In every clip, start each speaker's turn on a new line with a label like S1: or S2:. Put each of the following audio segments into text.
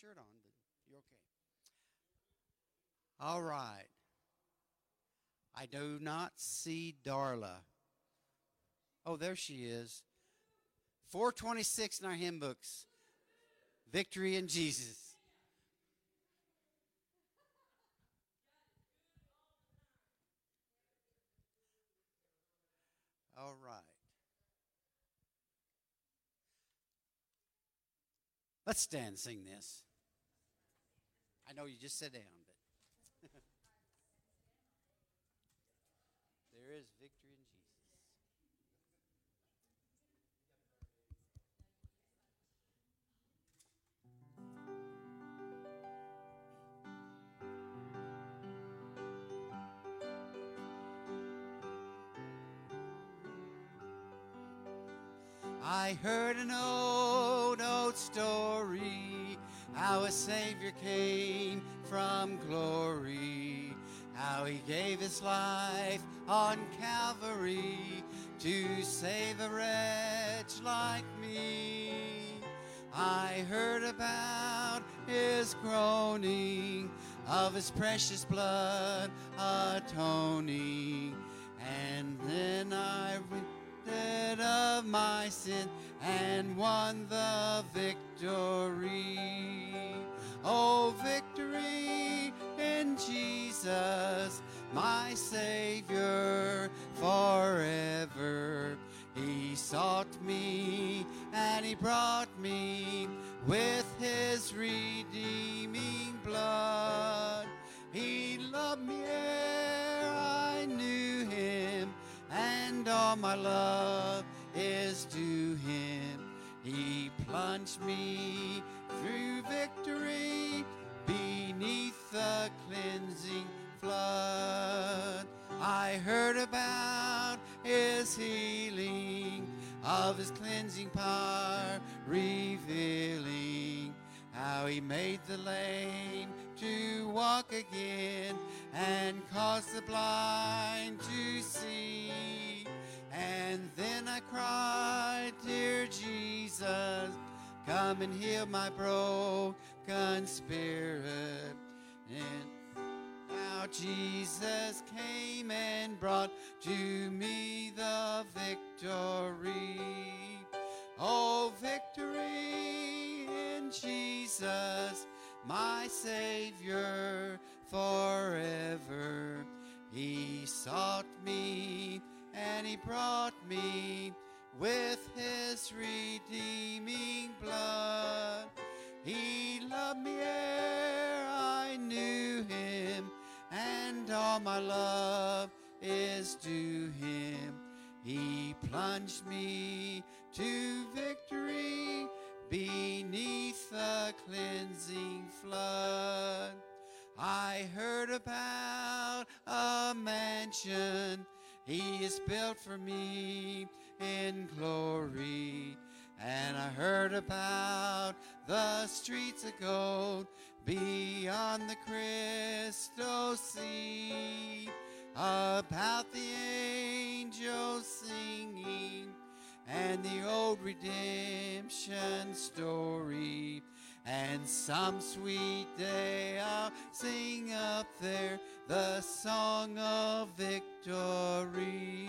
S1: shirt on, but you're okay. All right. I do not see Darla. Oh, there she is. 426 in our hymn books. Victory in Jesus. All right. Let's stand and sing this. I know you just sit down, I heard an old, old story how a Savior came from glory, how he gave his life on Calvary to save a wretch like me. I heard about his groaning, of his precious blood atoning, and then I repented of my sin and won the victory. Oh, victory in Jesus, my Savior forever. He sought me and he brought me with his redeeming blood. He loved me and all my love is to him. He plunged me through victory beneath the cleansing flood. I heard about his healing, of his cleansing power revealing how he made the lame to walk again and caused the blind to see. And then I cried, Dear Jesus, come and heal my broken spirit. And now Jesus came and brought to me the victory. Oh, victory Jesus, my Savior forever. He sought me and he brought me with his redeeming blood. He loved me ere I knew him, and all my love is to him. He plunged me to victory beneath the cleansing flood. I heard about a mansion he has built for me in glory. And I heard about the streets of gold beyond the crystal sea, about the angels singing, and the old redemption story. And some sweet day I'll sing up there the song of victory.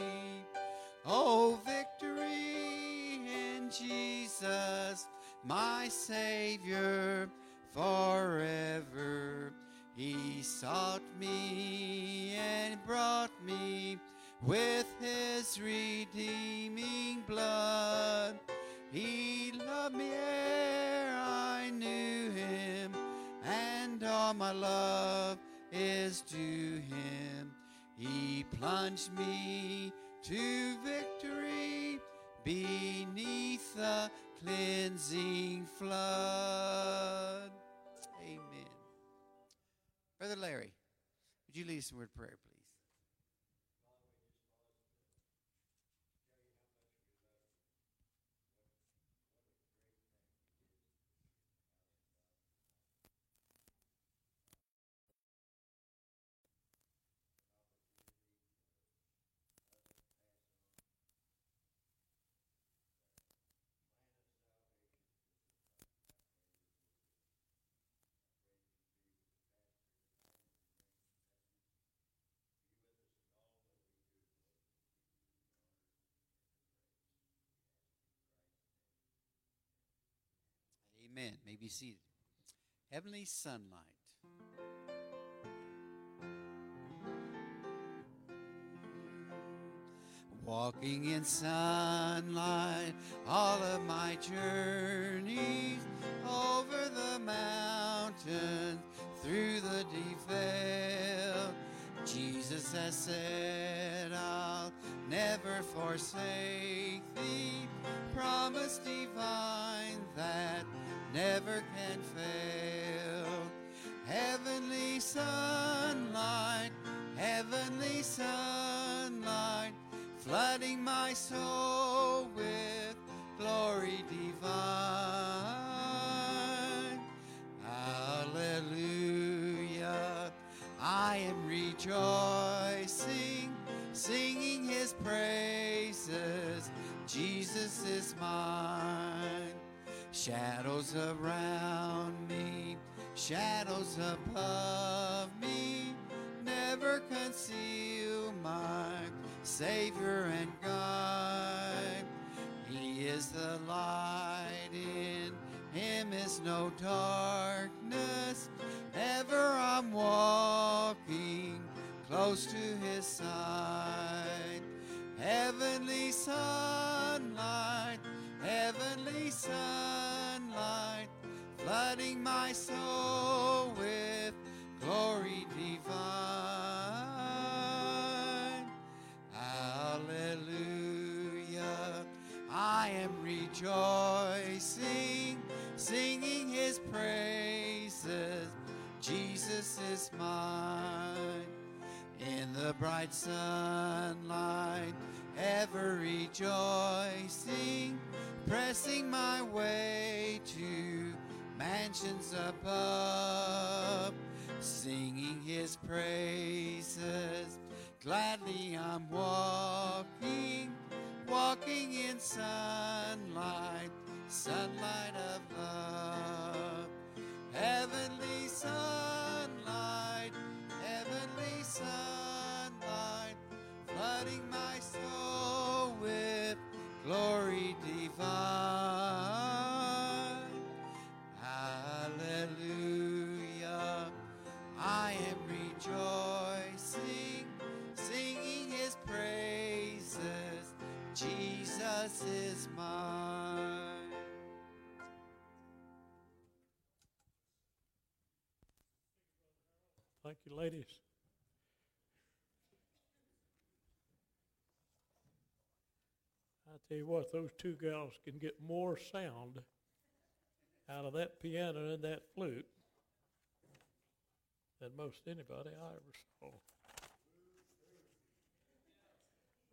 S1: Oh, victory in Jesus, my Savior forever. He sought me and brought me with his redeeming blood. He loved me ere I knew him, and all my love is to him. He plunged me to victory beneath the cleansing flood. Amen. Brother Larry, would you lead us in word prayer, please? Amen. May be seated. Heavenly sunlight. Walking in sunlight, all of my journeys over the mountains, through the deep. Jesus has said, I'll never forsake thee. Promise divine that never can fail. Heavenly sunlight, heavenly sunlight, flooding my soul with glory divine. Hallelujah. I am rejoicing, singing his praises. Jesus is mine. Shadows around me, shadows above me, never conceal my Savior and guide. He is the light, in him is no darkness. Ever I'm walking close to his side. Heavenly sunlight, heavenly sunlight, flooding my soul with glory divine. Hallelujah. I am rejoicing, singing his praises. Jesus is mine. In the bright sunlight, ever rejoicing, pressing my way to mansions above, singing his praises. Gladly I'm walking, walking in sunlight, sunlight of love. Heavenly Jesus is mine.
S2: Thank you, ladies. I tell you what, those two gals can get more sound out of that piano and that flute than most anybody I ever saw.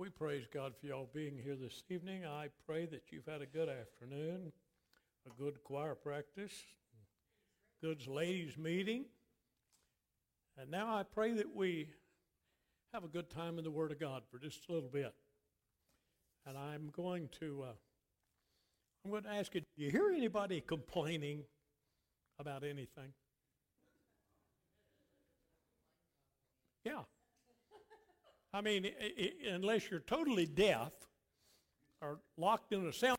S2: We praise God for y'all being here this evening. I pray that you've had a good afternoon, a good choir practice, good ladies' meeting. And now I pray that we have a good time in the Word of God for just a little bit. And I'm going to, uh, I'm going to ask you, do you hear anybody complaining about anything? Yeah. I mean, i- i- unless you're totally deaf or locked in a cell,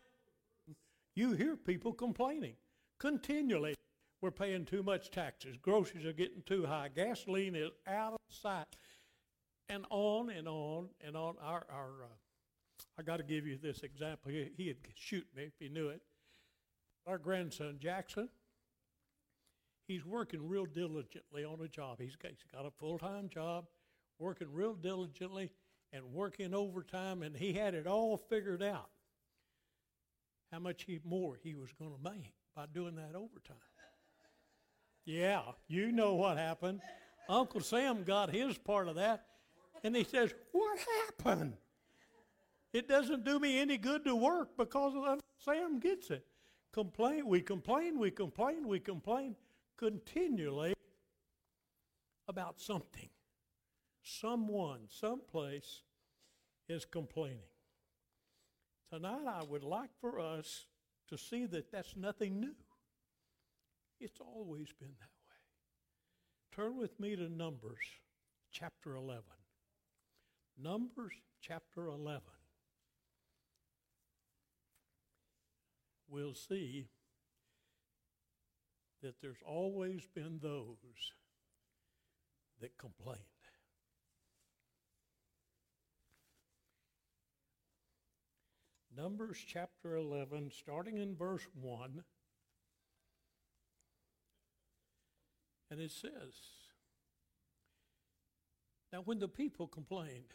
S2: you hear people complaining continually. We're paying too much taxes. Groceries are getting too high. Gasoline is out of sight. And on and on and on. Our, our uh, I got to give you this example. He, he'd shoot me if he knew it. Our grandson Jackson, he's working real diligently on a job. He's got, he's got a full time job, working real diligently and working overtime, and he had it all figured out how much he, more he was going to make by doing that overtime. Yeah, you know what happened. Uncle Sam got his part of that, and he says, What happened? It doesn't do me any good to work because Uncle Sam gets it. Complain, we complain, we complain, we complain continually about something. Someone, someplace is complaining. Tonight, I would like for us to see that that's nothing new. It's always been that way. Turn with me to Numbers chapter 11. Numbers chapter 11. We'll see that there's always been those that complained. Numbers chapter 11, starting in verse 1. And it says, Now when the people complained,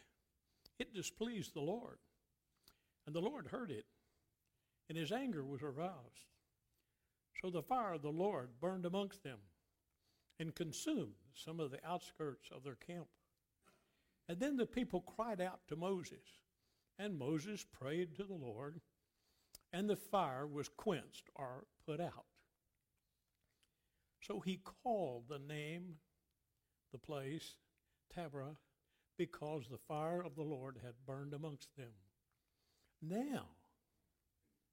S2: it displeased the Lord. And the Lord heard it, and his anger was aroused. So the fire of the Lord burned amongst them and consumed some of the outskirts of their camp. And then the people cried out to Moses, and Moses prayed to the Lord, and the fire was quenched or put out. So he called the name, the place, Taberah, because the fire of the Lord had burned amongst them. Now,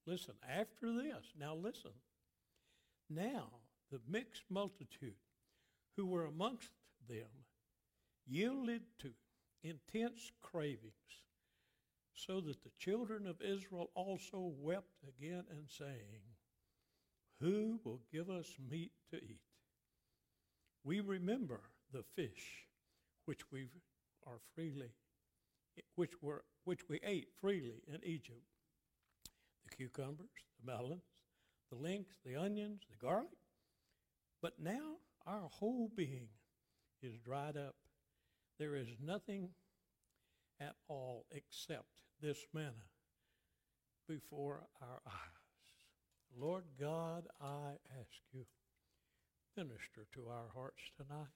S2: listen, after this, now listen. Now the mixed multitude who were amongst them yielded to intense cravings, so that the children of Israel also wept again and saying, Who will give us meat to eat? We remember the fish which we are freely which were which we ate freely in Egypt. The cucumbers, the melons, the links, the onions, the garlic. But now our whole being is dried up. There is nothing at all except this manna before our eyes. Lord God, I ask you, minister to our hearts tonight.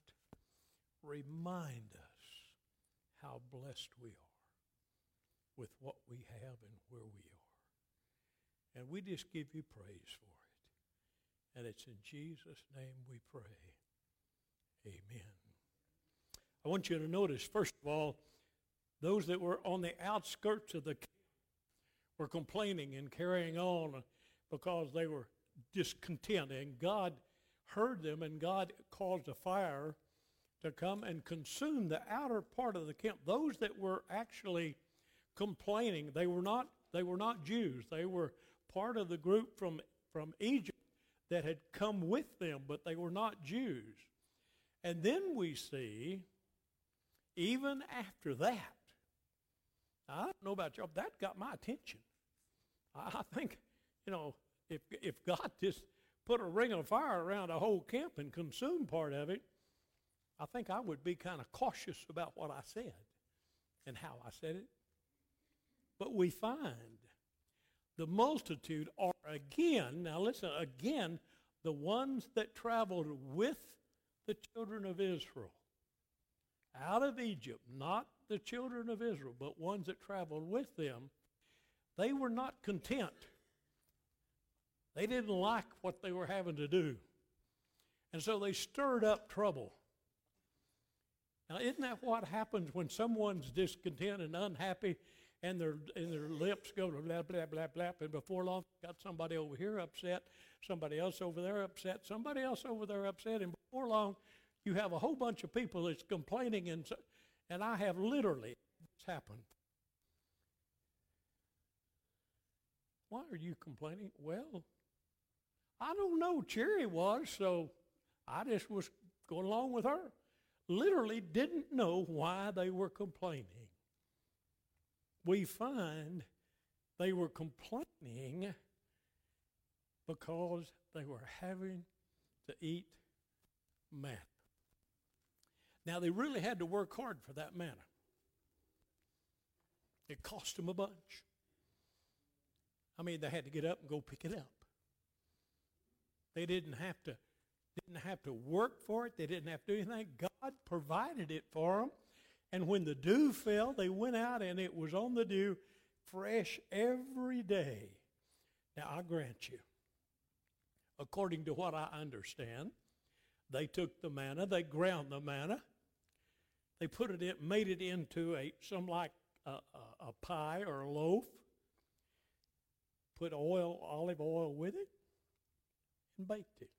S2: Remind us how blessed we are with what we have and where we are. And we just give you praise for it. And it's in Jesus' name we pray. Amen. I want you to notice, first of all, those that were on the outskirts of the camp were complaining and carrying on because they were discontent. And God heard them, and God caused a fire to come and consume the outer part of the camp. Those that were actually complaining, they were not, they were not Jews. They were part of the group from, from Egypt that had come with them, but they were not Jews. And then we see, even after that, I don't know about y'all, that got my attention. I think, you know, if, if God just put a ring of fire around a whole camp and consumed part of it, I think I would be kind of cautious about what I said and how I said it. But we find the multitude are again, now listen, again, the ones that traveled with the children of Israel out of Egypt, not the children of Israel, but ones that traveled with them, they were not content. They didn't like what they were having to do. And so they stirred up trouble. Now, isn't that what happens when someone's discontent and unhappy and their and their lips go blah blah blah blah, and before long, got somebody over here upset, somebody else over there upset, somebody else over there upset, and before long, you have a whole bunch of people that's complaining, and and I have literally it's happened. Why are you complaining? Well, I don't know. Cherry was, so I just was going along with her. Literally didn't know why they were complaining we find they were complaining because they were having to eat manna. Now, they really had to work hard for that manna. It cost them a bunch. I mean, they had to get up and go pick it up. They didn't have to didn't have to work for it. They didn't have to do anything. God provided it for them. And when the dew fell, they went out and it was on the dew fresh every day. Now, I grant you, according to what I understand, they took the manna, they ground the manna, they put it in, made it into a some like a, a, a pie or a loaf, put oil, olive oil with it, and baked it.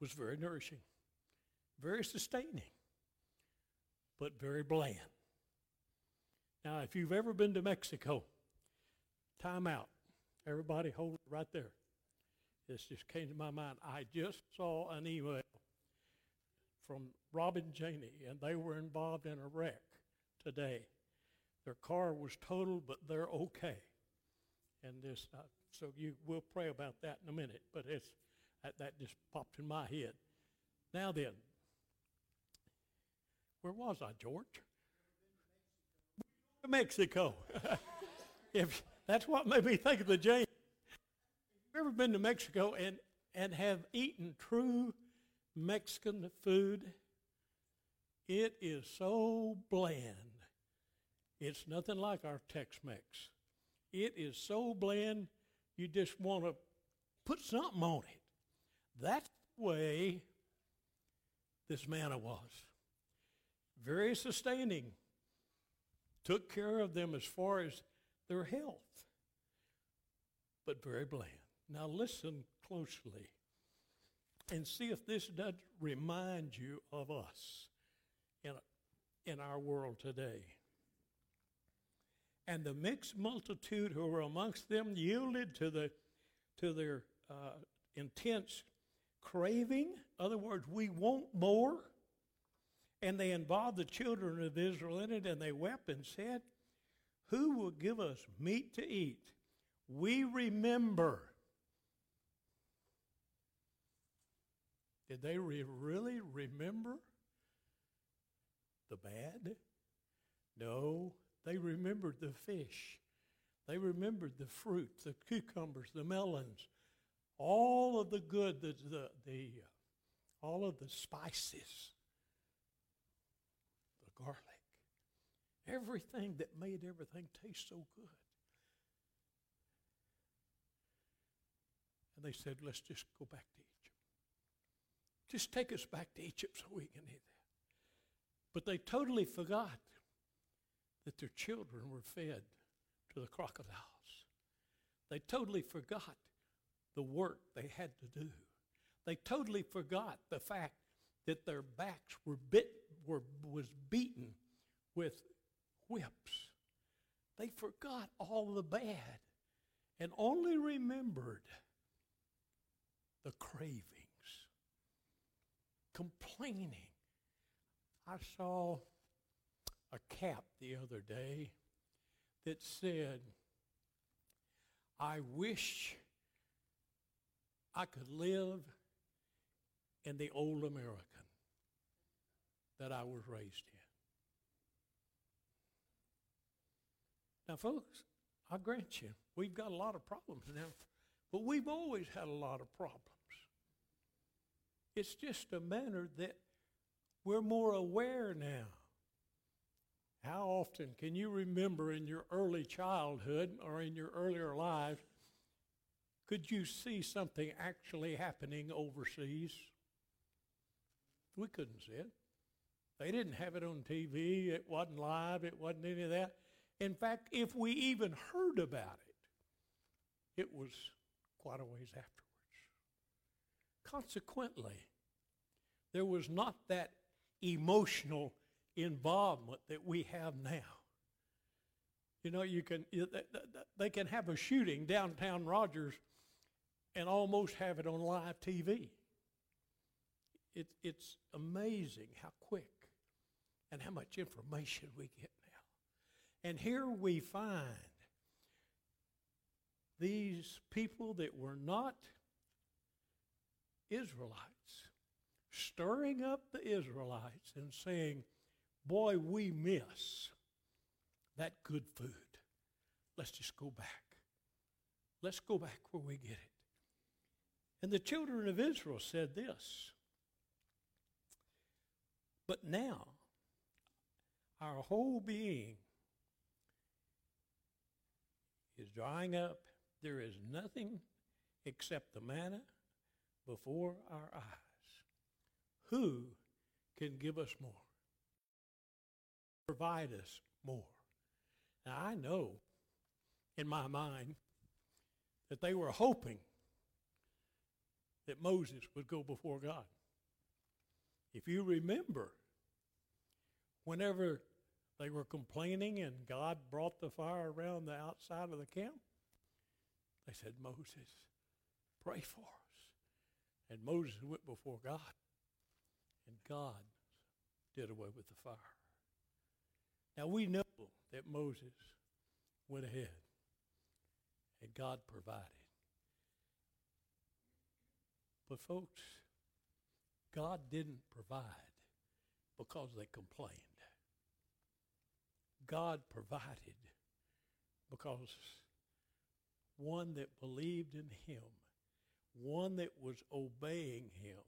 S2: It was very nourishing, very sustaining but very bland. Now, if you've ever been to Mexico, time out. Everybody hold it right there. this just came to my mind. I just saw an email from Robin Janey, and they were involved in a wreck today. Their car was totaled, but they're okay. And this, uh, so you will pray about that in a minute. But it's that, that just popped in my head. Now then, where was I, George? Mexico. if that's what made me think of the James. Have ever been to Mexico and, and have eaten true Mexican food? It is so bland. It's nothing like our Tex Mex. It is so bland, you just want to put something on it. That's the way this manna was. Very sustaining. Took care of them as far as their health, but very bland. Now listen closely and see if this does remind you of us in, in our world today. And the mixed multitude who were amongst them yielded to, the, to their uh, intense craving. In other words, we want more. And they involved the children of Israel in it, and they wept and said, Who will give us meat to eat? We remember. Did they re- really remember the bad? No, they remembered the fish. They remembered the fruit, the cucumbers, the melons, all of the good, the, the, the uh, all of the spices, the garlic, everything that made everything taste so good. And they said, let's just go back to Egypt. Just take us back to Egypt so we can eat that. But they totally forgot that their children were fed to the crocodiles. They totally forgot the work they had to do. They totally forgot the fact that their backs were bit were was beaten with whips. They forgot all the bad and only remembered the cravings, complaining. I saw a cap the other day that said, I wish I could live in the old American that I was raised in. Now, folks, I grant you, we've got a lot of problems now, but we've always had a lot of problems. It's just a matter that we're more aware now. How often can you remember in your early childhood or in your earlier life could you see something actually happening overseas? We couldn't see it. They didn't have it on TV. It wasn't live. It wasn't any of that. In fact, if we even heard about it, it was quite a ways afterwards. Consequently, there was not that emotional involvement that we have now. You know, you can they can have a shooting downtown Rogers and almost have it on live TV. It, it's amazing how quick and how much information we get now. And here we find these people that were not Israelites stirring up the Israelites and saying, Boy, we miss that good food. Let's just go back. Let's go back where we get it. And the children of Israel said this But now, our whole being is drying up. There is nothing except the manna before our eyes. Who can give us more? Provide us more. Now, I know in my mind that they were hoping that Moses would go before God. If you remember, whenever they were complaining and God brought the fire around the outside of the camp, they said, Moses, pray for us. And Moses went before God, and God did away with the fire. Now we know that Moses went ahead and God provided. But, folks, God didn't provide because they complained. God provided because one that believed in Him, one that was obeying Him,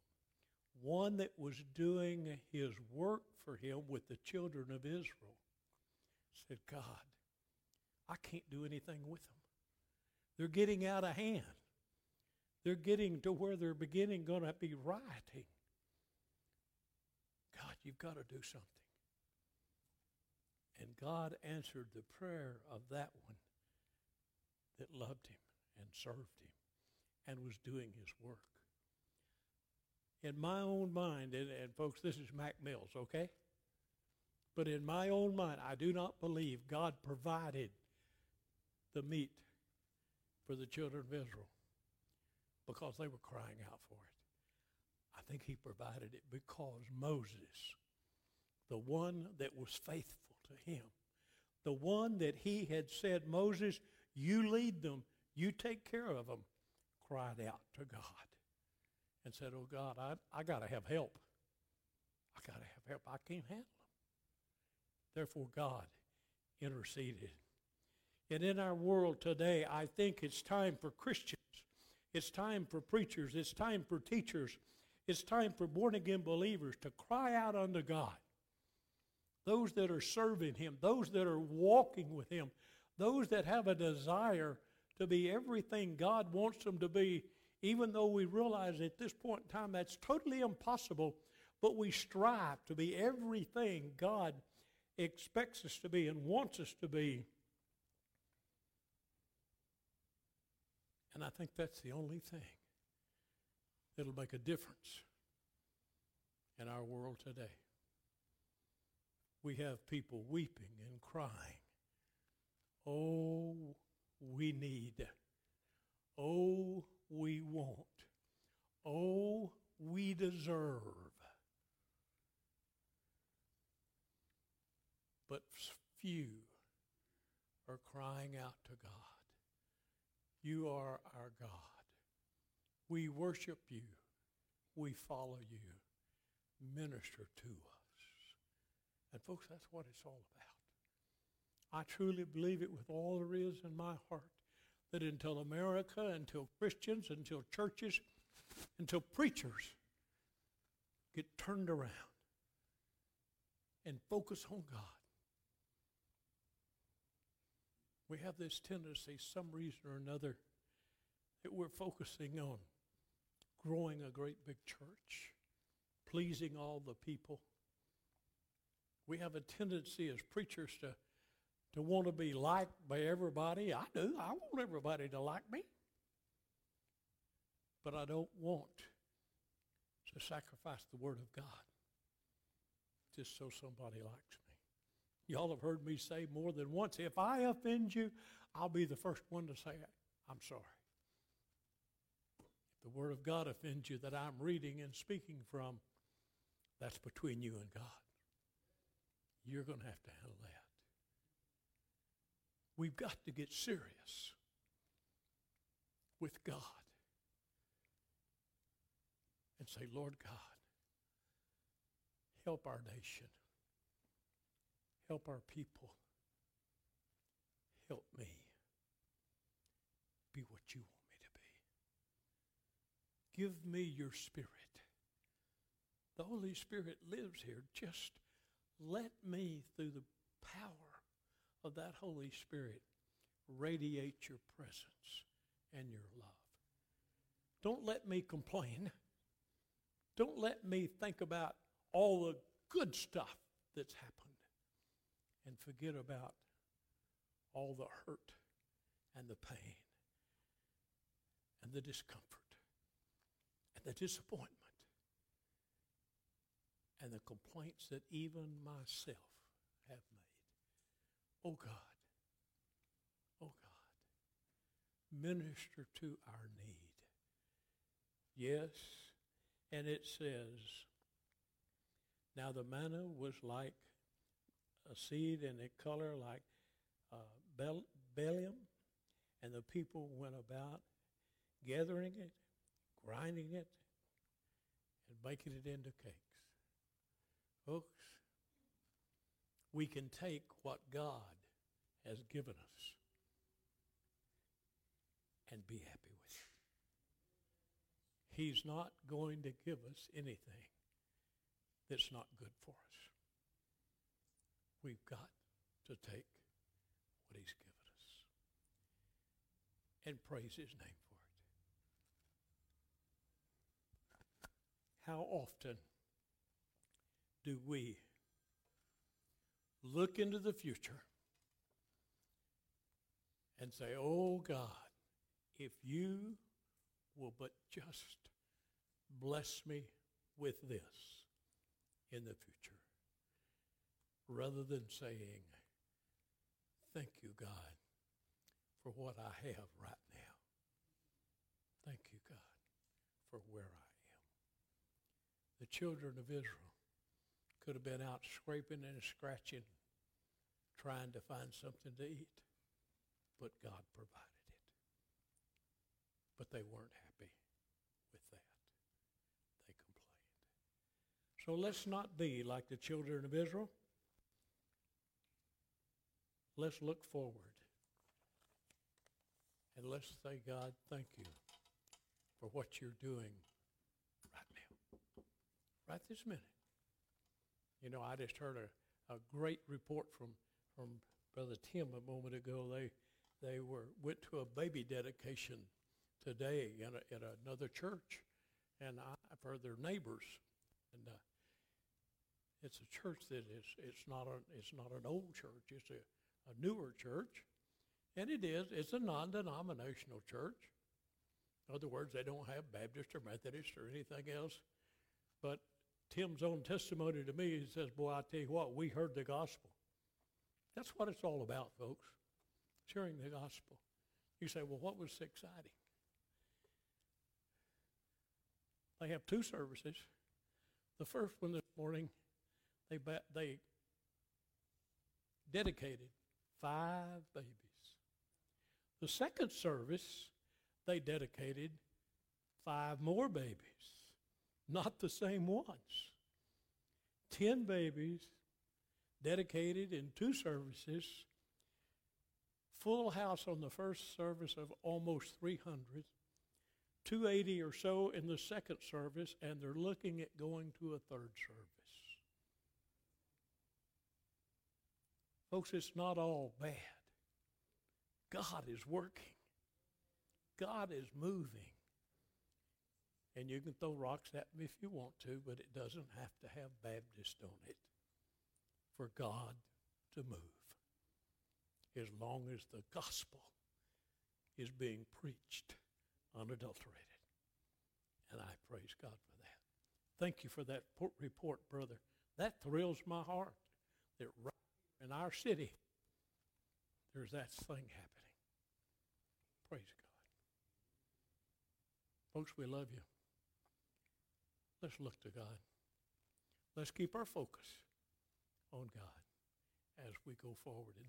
S2: one that was doing His work for Him with the children of Israel, said, God, I can't do anything with them. They're getting out of hand. They're getting to where they're beginning going to be rioting. God, you've got to do something. And God answered the prayer of that one that loved him and served him and was doing his work. In my own mind, and, and folks, this is Mac Mills, okay? But in my own mind, I do not believe God provided the meat for the children of Israel because they were crying out for it. I think he provided it because Moses, the one that was faithful to him, the one that he had said, Moses, you lead them, you take care of them, cried out to God and said, Oh God, I, I got to have help. I got to have help. I can't handle them. Therefore, God interceded. And in our world today, I think it's time for Christians, it's time for preachers, it's time for teachers, it's time for born again believers to cry out unto God. Those that are serving Him, those that are walking with Him, those that have a desire to be everything God wants them to be, even though we realize at this point in time that's totally impossible, but we strive to be everything God expects us to be and wants us to be. And I think that's the only thing that'll make a difference in our world today. We have people weeping and crying. Oh, we need. Oh, we want. Oh, we deserve. But few are crying out to God. You are our God. We worship you. We follow you. Minister to us. And, folks, that's what it's all about. I truly believe it with all there is in my heart that until America, until Christians, until churches, until preachers get turned around and focus on God, we have this tendency, some reason or another, that we're focusing on growing a great big church, pleasing all the people. We have a tendency as preachers to, to want to be liked by everybody. I do. I want everybody to like me. But I don't want to sacrifice the Word of God just so somebody likes me. Y'all have heard me say more than once if I offend you, I'll be the first one to say, I'm sorry. If the Word of God offends you that I'm reading and speaking from, that's between you and God. You're going to have to handle that. We've got to get serious with God and say, Lord God, help our nation. Help our people. Help me be what you want me to be. Give me your spirit. The Holy Spirit lives here. Just let me, through the power of that Holy Spirit, radiate your presence and your love. Don't let me complain. Don't let me think about all the good stuff that's happened and forget about all the hurt and the pain and the discomfort and the disappointment and the complaints that even myself have made. Oh God, oh God, minister to our need. Yes, And it says, Now the manna was like a seed and a color like uh, bdellium, and the people went about gathering it, grinding it, and making it into cakes. Folks, we can take what God has given us and be happy with it. He's not going to give us anything that's not good for us. We've got to take what He's given us and praise His name for it. How often do we look into the future and say, Oh God, if you will but just bless me with this in the future, rather than saying, Thank you, God, for what I have right now. Thank you, God, for where I am. The children of Israel could have been out scraping and scratching, trying to find something to eat, but God provided it. But they weren't happy with that. They complained. So let's not be like the children of Israel. Let's look forward. And let's say, God, thank you for what you're doing right now, right this minute. You know, I just heard a, a great report from, from Brother Tim a moment ago. They, they were, went to a baby dedication today in, a, in another church, and I, heard their neighbors. And uh, it's a church that is, it's not, a, it's not an old church, it's a, a newer church. And it is, it's a non denominational church. In other words, they don't have Baptist or Methodist or anything else. But Tim's own testimony to me, he says, Boy, I tell you what, we heard the gospel. That's what it's all about, folks. Sharing the gospel. You say, Well, what was exciting? They have two services. The first one this morning, they, they dedicated five babies. The second service, they dedicated five more babies, not the same ones. Ten babies dedicated in two services, full house on the first service of almost 300, 280 or so in the second service, and they're looking at going to a third service. Folks, it's not all bad. God is working. God is moving. And you can throw rocks at me if you want to, but it doesn't have to have Baptist on it for God to move. As long as the gospel is being preached unadulterated. And I praise God for that. Thank you for that report, brother. That thrills my heart that right in our city, there's that thing happening. Praise God. Folks, we love you. Let's look to God. Let's keep our focus on God as we go forward in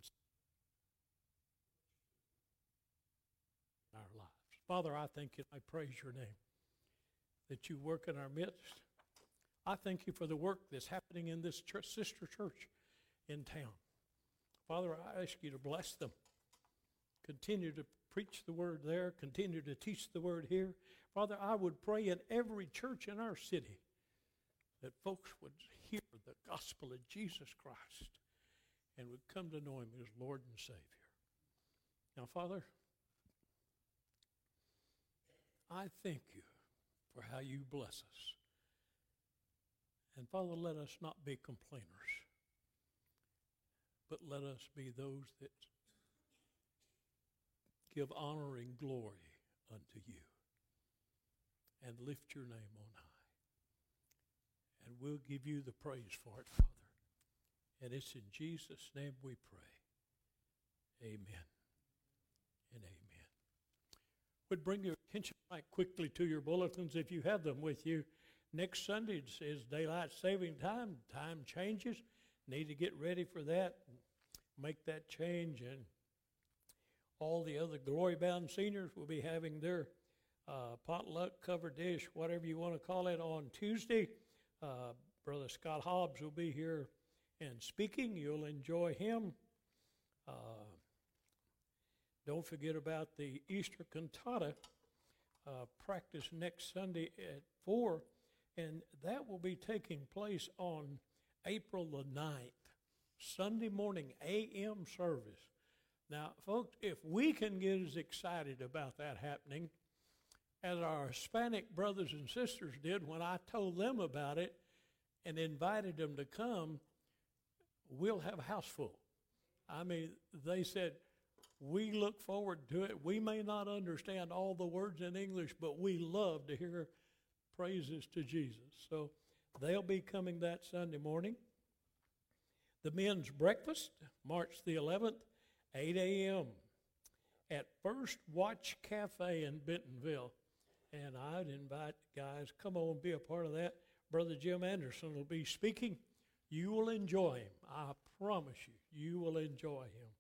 S2: our lives. Father, I thank you. I praise your name that you work in our midst. I thank you for the work that's happening in this church, sister church in town. Father, I ask you to bless them. Continue to preach the word there, continue to teach the word here. Father, I would pray in every church in our city that folks would hear the gospel of Jesus Christ and would come to know him as Lord and Savior. Now, Father, I thank you for how you bless us. And Father, let us not be complainers, but let us be those that give honor and glory unto you and lift your name on high. And we'll give you the praise for it, Father. And it's in Jesus' name we pray. Amen and amen. Would bring your attention back quickly to your bulletins if you have them with you. next Sunday is, daylight saving time. Time changes. Need to get ready for that. Make that change. And all the other glory bound seniors will be having their uh, potluck, cover dish, whatever you want to call it, on Tuesday. Uh, Brother Scott Hobbs will be here and speaking. You'll enjoy him. Uh, don't forget about the Easter cantata uh, practice next Sunday at 4, and that will be taking place on April the 9th, Sunday morning, a.m. service. Now, folks, if we can get as excited about that happening as our Hispanic brothers and sisters did when I told them about it and invited them to come, we'll have a house full. I mean, they said, we look forward to it. We may not understand all the words in English, but we love to hear praises to Jesus. So they'll be coming that Sunday morning. The men's breakfast, March the 11th, 8 a.m. at First Watch Cafe in Bentonville. And I'd invite guys, come on, be a part of that. Brother Jim Anderson will be speaking. You will enjoy him. I promise you, you will enjoy him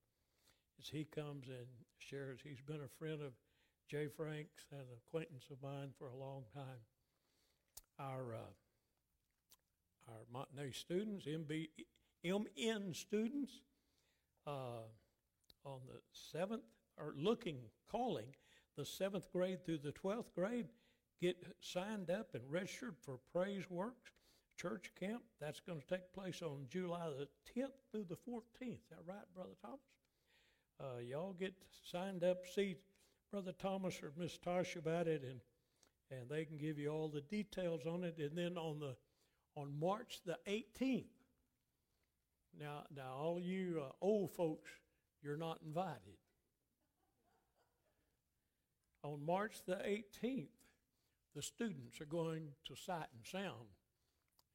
S2: as he comes and shares. He's been a friend of Jay Franks and an acquaintance of mine for a long time. Our uh, our Montanay students, MB, MN students, uh, on the seventh or looking, calling the seventh grade through the twelfth grade, get signed up and registered for Praise Works Church Camp. That's going to take place on July the 10th through the 14th. Is that right, Brother Thomas? Uh, y'all get signed up, see Brother Thomas or Miss Tosh about it, and and they can give you all the details on it. And then on the on March the 18th. Now, now all you uh, old folks, you're not invited. On March the 18th, the students are going to Sight and Sound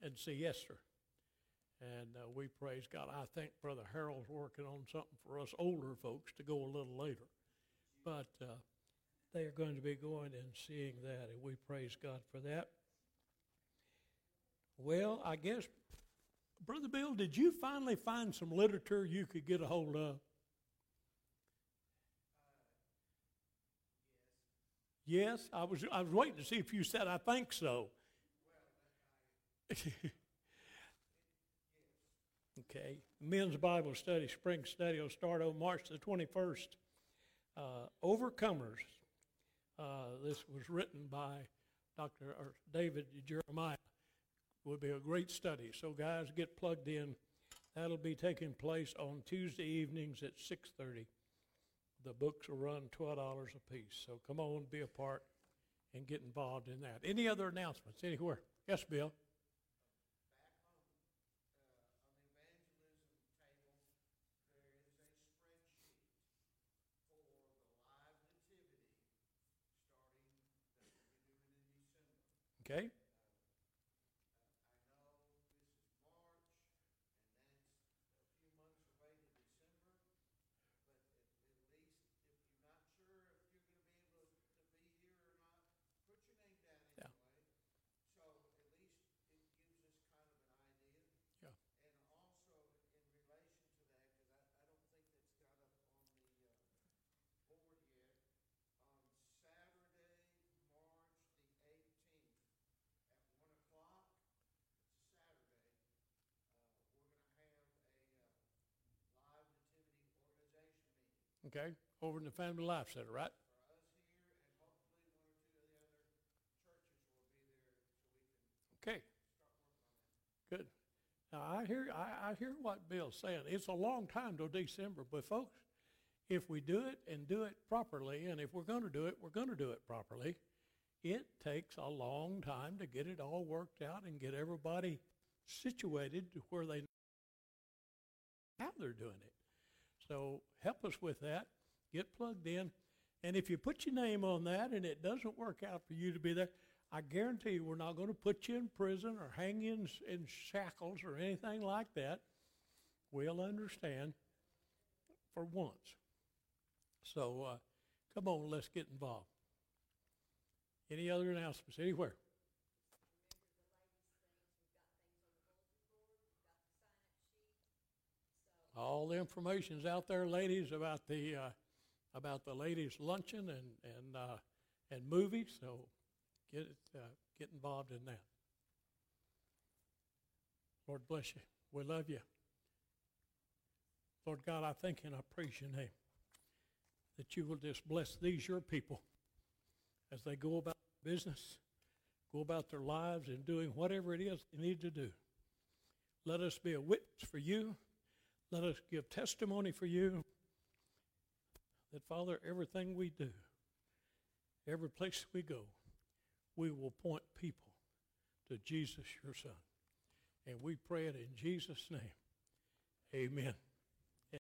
S2: and see Esther. And uh, we praise God. I think Brother Harold's working on something for us older folks to go a little later. But uh, they are going to be going and seeing that, and we praise God for that. Well, I guess, Brother Bill, did you finally find some literature you could get a hold of? Yes, I was. I was waiting to see if you said I think so. okay, men's Bible study, spring study will start on March the twenty-first. Uh, Overcomers. Uh, this was written by Dr. David Jeremiah. Would be a great study. So guys, get plugged in. That'll be taking place on Tuesday evenings at six thirty. The books will run $12 a piece. So come on, be a part, and get involved in that. Any other announcements anywhere? Yes, Bill? Uh, okay? Okay, over in the Family Life Center, right? Okay. Good. Now I hear I, I hear what Bill's saying. It's a long time till December, but folks, if we do it and do it properly, and if we're going to do it, we're going to do it properly. It takes a long time to get it all worked out and get everybody situated to where they know how they're doing it. So help us with that. Get plugged in. And if you put your name on that and it doesn't work out for you to be there, I guarantee you we're not going to put you in prison or hang you in, in shackles or anything like that. We'll understand for once. So uh, come on, let's get involved. Any other announcements anywhere? All the information's out there, ladies, about the uh, about the ladies' luncheon and and uh, and movies. So get uh, get involved in that. Lord bless you. We love you. Lord God, I thank and I praise your name that you will just bless these your people as they go about business, go about their lives and doing whatever it is they need to do. Let us be a witness for you. Let us give testimony for you that, Father, everything we do, every place we go, we will point people to Jesus, your Son. And we pray it in Jesus' name. Amen.